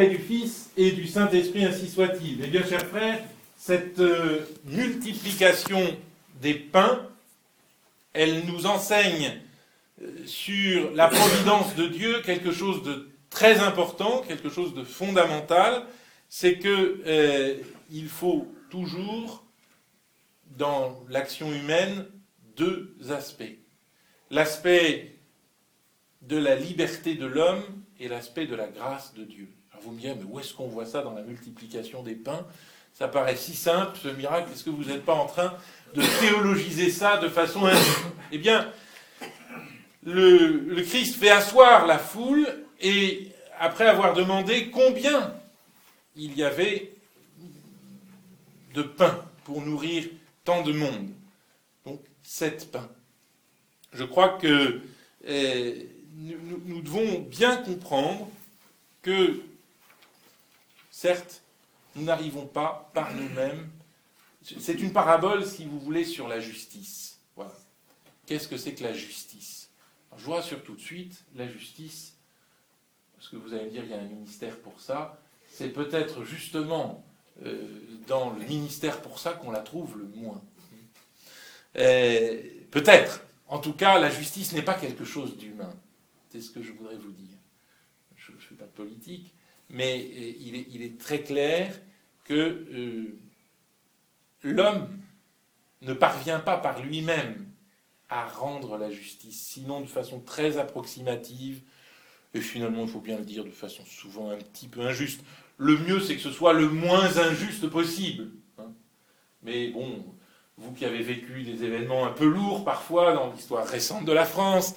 Et du Fils et du Saint-Esprit, ainsi soit-il. Eh bien, chers frères, cette euh, multiplication des pains, elle nous enseigne euh, sur la providence de Dieu quelque chose de très important, quelque chose de fondamental, c'est que euh, faut toujours dans l'action humaine deux aspects. L'aspect de la liberté de l'homme et l'aspect de la grâce de Dieu. Vous me direz, mais où est-ce qu'on voit ça dans la multiplication des pains? Ça paraît si simple, ce miracle, est-ce que vous n'êtes pas en train de théologiser ça de façon Eh bien, le, Christ fait asseoir la foule et après avoir demandé combien il y avait de pain pour nourrir tant de monde. Donc, sept pains. Je crois que eh, nous, devons bien comprendre que, certes, nous n'arrivons pas par nous-mêmes. C'est une parabole, si vous voulez, sur la justice. Voilà. Qu'est-ce que c'est que la justice? Je vous rassure tout de suite, la justice, parce que vous allez me dire, il y a un ministère pour ça, c'est peut-être justement euh, dans le ministère pour ça qu'on la trouve le moins. Peut-être. En tout cas, la justice n'est pas quelque chose d'humain. C'est ce que je voudrais vous dire. Je ne fais pas politique, mais euh, il est, très clair que euh, l'homme ne parvient pas par lui-même à rendre la justice, sinon de façon très approximative, et finalement, il faut bien le dire, de façon souvent un petit peu injuste. Le mieux, c'est que ce soit le moins injuste possible. Hein. Mais bon, vous qui avez vécu des événements un peu lourds parfois dans l'histoire récente de la France,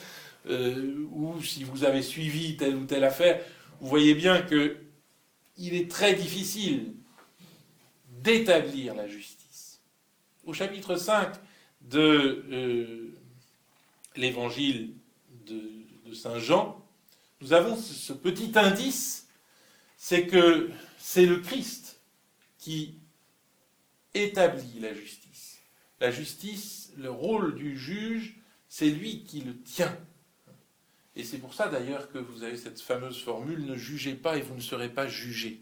euh, ou si vous avez suivi telle ou telle affaire, vous voyez bien que il est très difficile d'établir la justice. Au chapitre 5 de euh, l'évangile de, Saint Jean, nous avons ce petit indice, c'est que c'est le Christ qui établit la justice. La justice, le rôle du juge, c'est lui qui le tient. Et c'est pour ça d'ailleurs que vous avez cette fameuse formule ne jugez pas et vous ne serez pas jugés.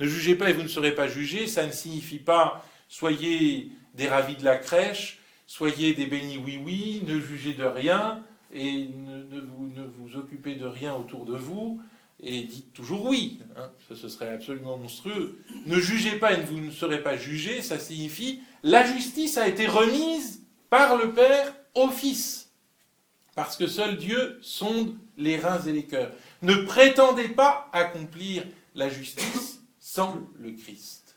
Ne jugez pas et vous ne serez pas jugés, ça ne signifie pas soyez des ravis de la crèche, soyez des bénis oui-oui, ne jugez de rien et ne, vous, occupez de rien autour de vous et dites toujours oui. Hein, ce serait absolument monstrueux. Ne jugez pas et vous ne serez pas jugés, ça signifie la justice a été remise par le Père au Fils parce que seul Dieu sonde les reins et les cœurs. Ne prétendez pas accomplir la justice sans le Christ.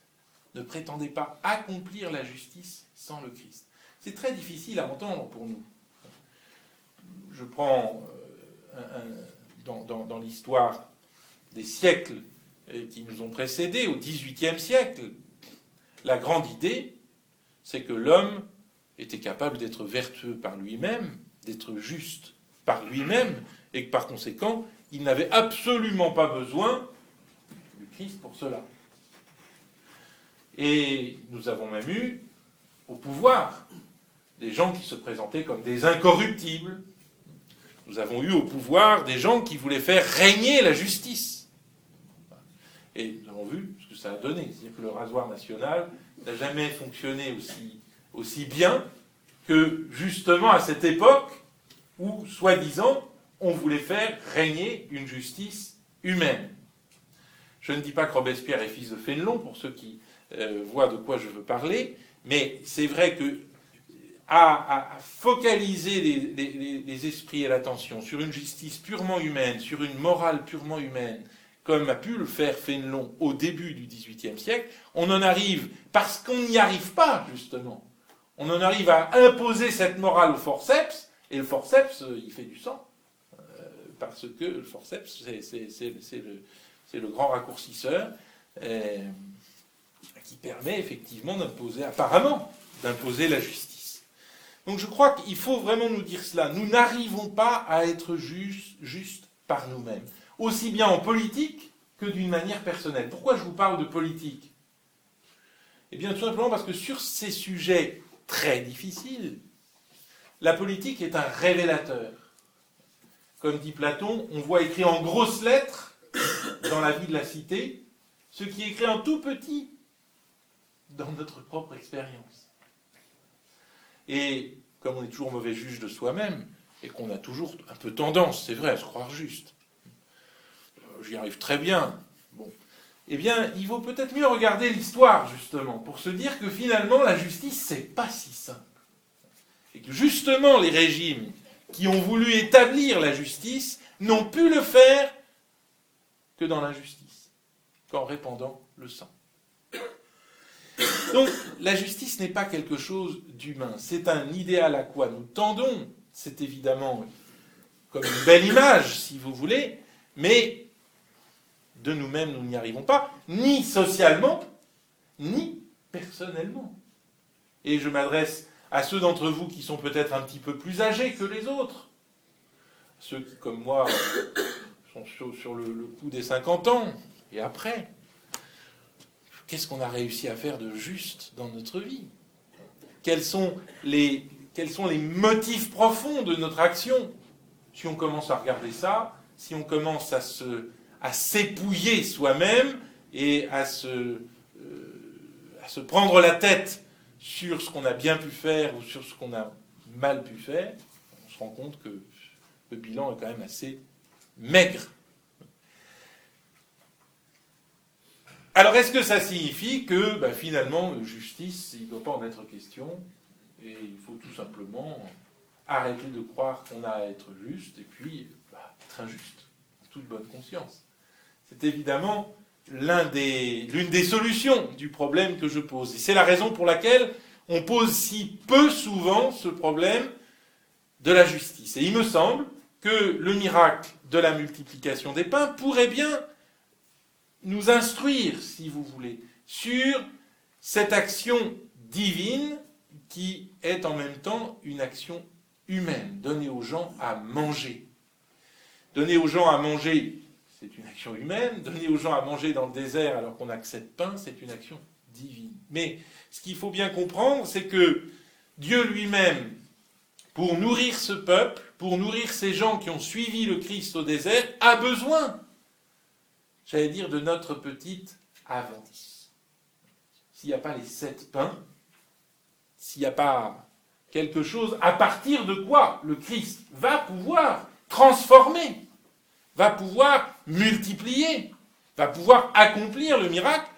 Ne prétendez pas accomplir la justice sans le Christ. C'est très difficile à entendre pour nous. Je prends euh, dans, dans, dans l'histoire des siècles qui nous ont précédés, au XVIIIe siècle, la grande idée, c'est que l'homme était capable d'être vertueux par lui-même, d'être juste par lui-même et que par conséquent, il n'avait absolument pas besoin du Christ pour cela. Et nous avons même eu au pouvoir des gens qui se présentaient comme des incorruptibles. Nous avons eu au pouvoir des gens qui voulaient faire régner la justice. Et nous avons vu ce que ça a donné. C'est-à-dire que le rasoir national n'a jamais fonctionné aussi, aussi bien que justement à cette époque où, soi-disant, on voulait faire régner une justice humaine. Je ne dis pas que Robespierre est fils de Fénelon, pour ceux qui euh, voient de quoi je veux parler, mais c'est vrai que à, focaliser les, les, les, esprits et l'attention sur une justice purement humaine, sur une morale purement humaine, comme a pu le faire Fénelon au début du XVIIIe siècle, on en arrive, parce qu'on n'y arrive pas, justement, on en arrive à imposer cette morale au forceps, et le forceps, il fait du sang. Euh, parce que le forceps, c'est le, grand raccourcisseur euh, qui permet effectivement d'imposer, apparemment, d'imposer la justice. Donc je crois qu'il faut vraiment nous dire cela. Nous n'arrivons pas à être justes juste par nous-mêmes, aussi bien en politique que d'une manière personnelle. Pourquoi je vous parle de politique? Eh bien tout simplement parce que sur ces sujets très difficile. La politique est un révélateur. Comme dit Platon, on voit écrit en grosses lettres dans la vie de la cité ce qui est écrit en tout petit dans notre propre expérience. Et comme on est toujours mauvais juge de soi-même, et qu'on a toujours un peu tendance, c'est vrai, à se croire juste, j'y arrive très bien, eh bien, il vaut peut-être mieux regarder l'histoire, justement, pour se dire que finalement, la justice, c'est pas si simple. Et que justement, les régimes qui ont voulu établir la justice n'ont pu le faire que dans l'injustice, qu'en répandant le sang. Donc la justice n'est pas quelque chose d'humain, c'est un idéal à quoi nous tendons, c'est évidemment comme une belle image, si vous voulez, mais de nous-mêmes, nous n'y arrivons pas, ni socialement, ni personnellement. Et je m'adresse à ceux d'entre vous qui sont peut-être un petit peu plus âgés que les autres, ceux qui, comme moi, sont sur, le, coup des 50 ans et après. Qu'est-ce qu'on a réussi à faire de juste dans notre vie? Quels sont les motifs profonds de notre action? Si on commence à regarder ça, si on commence à se, à s'épouiller soi-même et à se, euh, à se prendre la tête sur ce qu'on a bien pu faire ou sur ce qu'on a mal pu faire, on se rend compte que le bilan est quand même assez maigre. Alors est-ce que ça signifie que ben, finalement, justice, il ne doit pas en être question et il faut tout simplement arrêter de croire qu'on a à être juste et puis bah, être injuste, en toute bonne conscience? C'est évidemment l'une des, solutions du problème que je pose. Et c'est la raison pour laquelle on pose si peu souvent ce problème de la justice. Et il me semble que le miracle de la multiplication des pains pourrait bien nous instruire, si vous voulez, sur cette action divine qui est en même temps une action humaine, donner aux gens à manger. Donner aux gens à manger, c'est une action humaine. Donner aux gens à manger dans le désert alors qu'on cette pain, c'est une action divine. Mais ce qu'il faut bien comprendre, c'est que Dieu lui-même, pour nourrir ce peuple, pour nourrir ces gens qui ont suivi le Christ au désert, a besoin, j'allais dire, de notre petite avantice. S'il n'y a pas les sept pains, s'il n'y a pas quelque chose à partir de quoi le Christ va pouvoir transformer, va pouvoir multiplier, va pouvoir accomplir le miracle,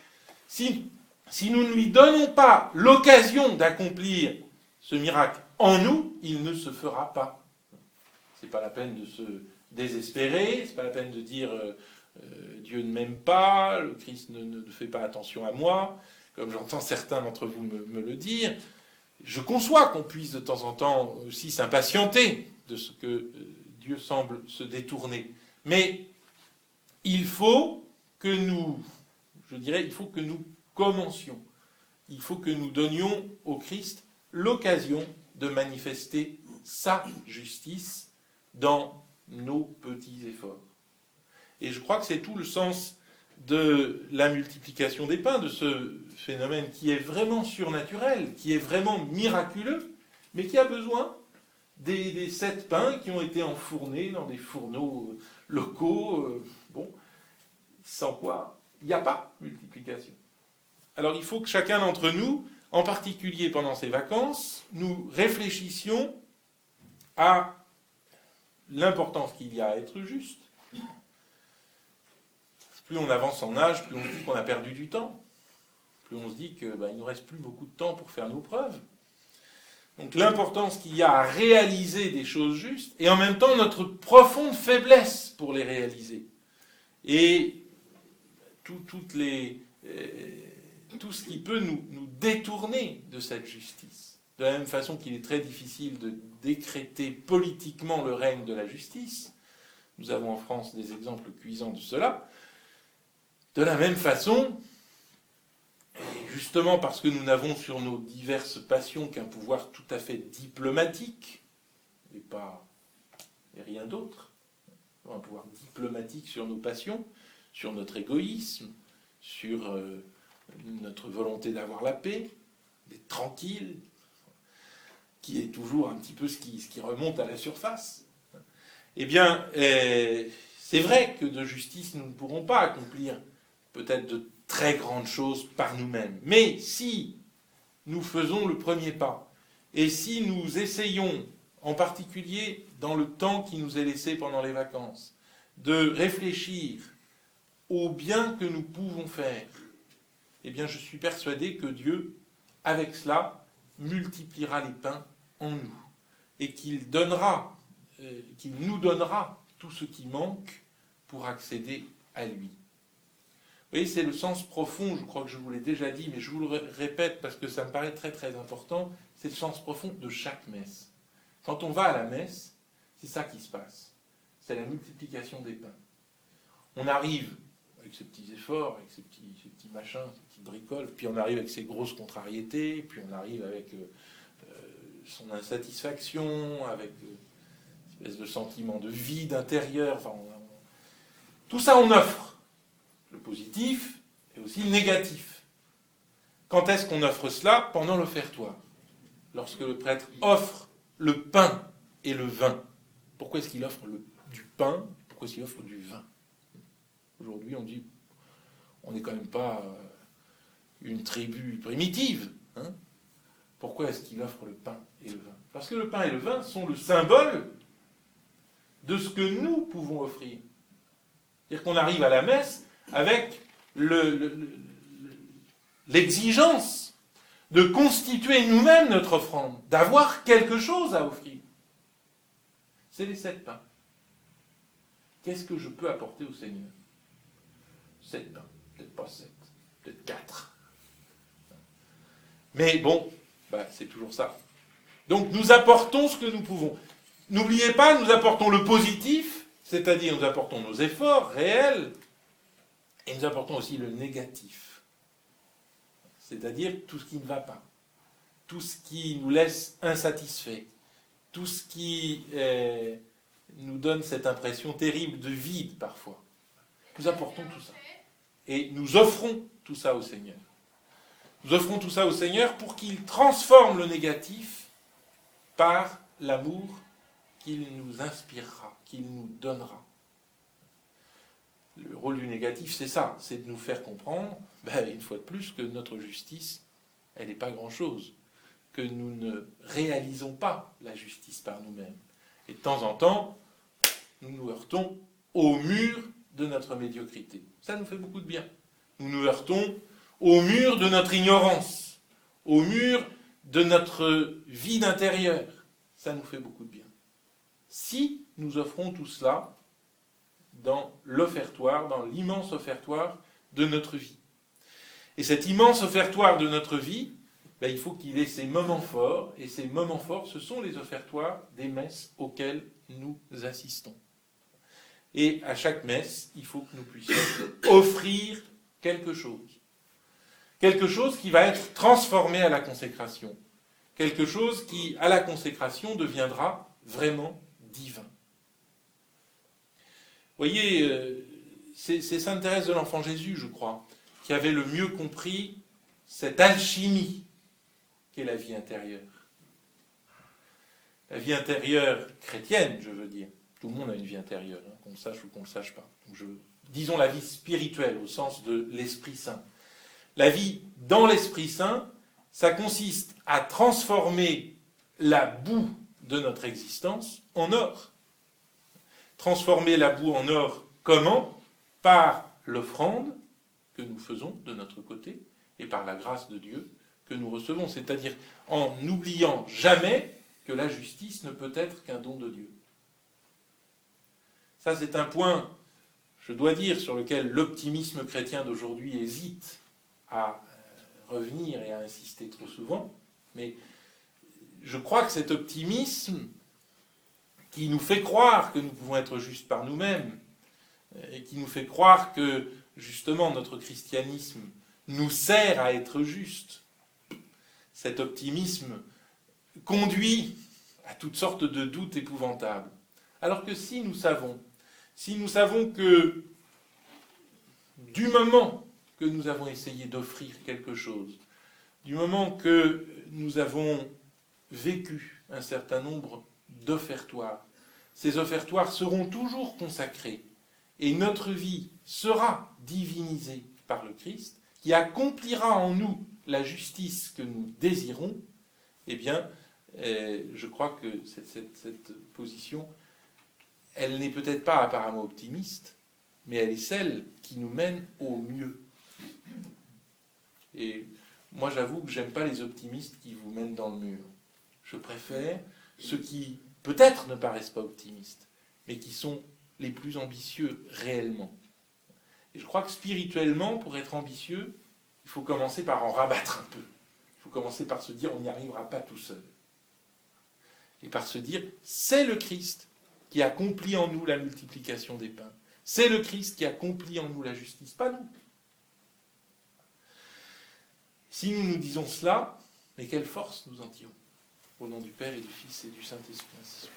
si, si nous ne lui donnons pas l'occasion d'accomplir ce miracle en nous, il ne se fera pas. C'est pas la peine de se désespérer, c'est pas la peine de dire euh, euh, Dieu ne m'aime pas, le Christ ne, fait pas attention à moi, comme j'entends certains d'entre vous me, le dire. Je conçois qu'on puisse de temps en temps aussi s'impatienter de ce que euh, Dieu semble se détourner. Mais il faut que nous, je dirais, il faut que nous commencions. Il faut que nous donnions au Christ l'occasion de manifester sa justice dans nos petits efforts. Et je crois que c'est tout le sens de la multiplication des pains, de ce phénomène qui est vraiment surnaturel, qui est vraiment miraculeux, mais qui a besoin des, sept pains qui ont été enfournés dans des fourneaux locaux. Euh, bon, sans quoi il n'y a pas multiplication. Alors il faut que chacun d'entre nous, en particulier pendant ces vacances, nous réfléchissions à l'importance qu'il y a à être juste. Plus on avance en âge, plus on dit qu'on a perdu du temps. Plus on se dit qu'il ben, ne nous reste plus beaucoup de temps pour faire nos preuves. Donc l'importance qu'il y a à réaliser des choses justes, et en même temps notre profonde faiblesse pour les réaliser. Et tout, euh, ce qui peut nous détourner de cette justice. De la même façon qu'il est très difficile de décréter politiquement le règne de la justice, nous avons en France des exemples cuisants de cela, de la même façon, justement parce que nous n'avons sur nos diverses passions qu'un pouvoir tout à fait diplomatique, et pas rien d'autre, un pouvoir diplomatique sur nos passions, sur notre égoïsme, sur euh, notre volonté d'avoir la paix, d'être tranquille, qui est toujours un petit peu ce qui, ce qui remonte à la surface, eh bien, eh, C'est vrai que de justice, nous ne pourrons pas accomplir peut-être de très grandes choses par nous-mêmes. Mais si nous faisons le premier pas, et si nous essayons, en particulier dans le temps qui nous est laissé pendant les vacances, de réfléchir au bien que nous pouvons faire, eh bien je suis persuadé que Dieu, avec cela, multipliera les pains en nous et qu'il donnera, euh, qu'il nous donnera tout ce qui manque pour accéder à lui. Voyez, c'est le sens profond, je crois que je vous l'ai déjà dit, mais je vous le répète parce que ça me paraît très très important, c'est le sens profond de chaque messe. Quand on va à la messe, c'est ça qui se passe. C'est la multiplication des pains. On arrive avec ses petits efforts, avec ses petits, machins, ses petites bricoles, puis on arrive avec ses grosses contrariétés, puis on arrive avec euh, euh, son insatisfaction, avec euh, une espèce de sentiment de vide intérieur. Tout ça, on offre. Le positif et aussi le négatif. Quand est-ce qu'on offre cela Pendant l'offertoire. Lorsque le prêtre offre le pain et le vin. Pourquoi est-ce qu'il offre du pain Pourquoi est-ce qu'il offre du vin Aujourd'hui, on dit, on n'est quand même pas euh, une tribu primitive. Hein. Pourquoi est-ce qu'il offre le pain et le vin Parce que le pain et le vin sont le symbole de ce que nous pouvons offrir. C'est-à-dire qu'on arrive à la messe avec l'exigence de constituer nous-mêmes notre offrande, d'avoir quelque chose à offrir. C'est les sept pains. Qu'est-ce que je peux apporter au Seigneur? Sept pains, peut-être pas sept, peut-être quatre. Mais bon, bah, c'est toujours ça. Donc nous apportons ce que nous pouvons. N'oubliez pas, nous apportons le positif, c'est-à-dire nous apportons nos efforts réels, et nous apportons aussi le négatif, c'est-à-dire tout ce qui ne va pas, tout ce qui nous laisse insatisfaits, tout ce qui euh, nous donne cette impression terrible de vide parfois. Nous apportons tout ça. Et nous offrons tout ça au Seigneur. Nous offrons tout ça au Seigneur pour qu'il transforme le négatif par l'amour qu'il nous inspirera, qu'il nous donnera. Le rôle du négatif, c'est ça, c'est de nous faire comprendre, ben, une fois de plus, que notre justice, elle n'est pas grand-chose, que nous ne réalisons pas la justice par nous-mêmes. Et de temps en temps, nous nous heurtons au mur de notre médiocrité. Ça nous fait beaucoup de bien. Nous nous heurtons au mur de notre ignorance, au mur de notre vide intérieur. Ça nous fait beaucoup de bien. Si nous offrons tout cela dans l'offertoire, dans l'immense offertoire de notre vie. Et cet immense offertoire de notre vie, ben, il faut qu'il ait ses moments forts, et ces moments forts, ce sont les offertoires des messes auxquelles nous assistons. Et à chaque messe, il faut que nous puissions offrir quelque chose. Quelque chose qui va être transformé à la consécration. Quelque chose qui, à la consécration, deviendra vraiment divin. Voyez, euh, c'est Sainte Thérèse de l'Enfant Jésus, je crois, qui avait le mieux compris cette alchimie qu'est la vie intérieure. La vie intérieure chrétienne, je veux dire. Tout le monde a une vie intérieure, hein, qu'on le sache ou qu'on ne le sache pas. disons la vie spirituelle au sens de l'Esprit Saint. La vie dans l'Esprit Saint, ça consiste à transformer la boue de notre existence en or. Transformer la boue en or comment? Par l'offrande que nous faisons de notre côté et par la grâce de Dieu que nous recevons, c'est-à-dire en n'oubliant jamais que la justice ne peut être qu'un don de Dieu. Ça, c'est un point, je dois dire, sur lequel l'optimisme chrétien d'aujourd'hui hésite à euh, revenir et à insister trop souvent, mais je crois que cet optimisme qui nous fait croire que nous pouvons être justes par nous-mêmes, euh, et qui nous fait croire que justement notre christianisme nous sert à être justes, cet optimisme conduit à toutes sortes de doutes épouvantables. Alors que si nous savons, si nous savons que du moment que nous avons essayé d'offrir quelque chose, du moment que nous avons vécu un certain nombre d'offertoires, ces offertoires seront toujours consacrés et notre vie sera divinisée par le Christ, qui accomplira en nous la justice que nous désirons, eh bien, euh, je crois que cette, position, elle n'est peut-être pas apparemment optimiste, mais elle est celle qui nous mène au mieux. Et moi, j'avoue que j'aime pas les optimistes qui vous mènent dans le mur. Je préfère ceux qui, peut-être, ne paraissent pas optimistes, mais qui sont les plus ambitieux réellement. Et je crois que spirituellement, pour être ambitieux, il faut commencer par en rabattre un peu. Il faut commencer par se dire on n'y arrivera pas tout seul. Et par se dire c'est le Christ qui accomplit en nous la multiplication des pains. C'est le Christ qui accomplit en nous la justice, pas nous. Si nous nous disons cela, mais quelle force nous en tirons? Au nom du Père et du Fils et du Saint-Esprit.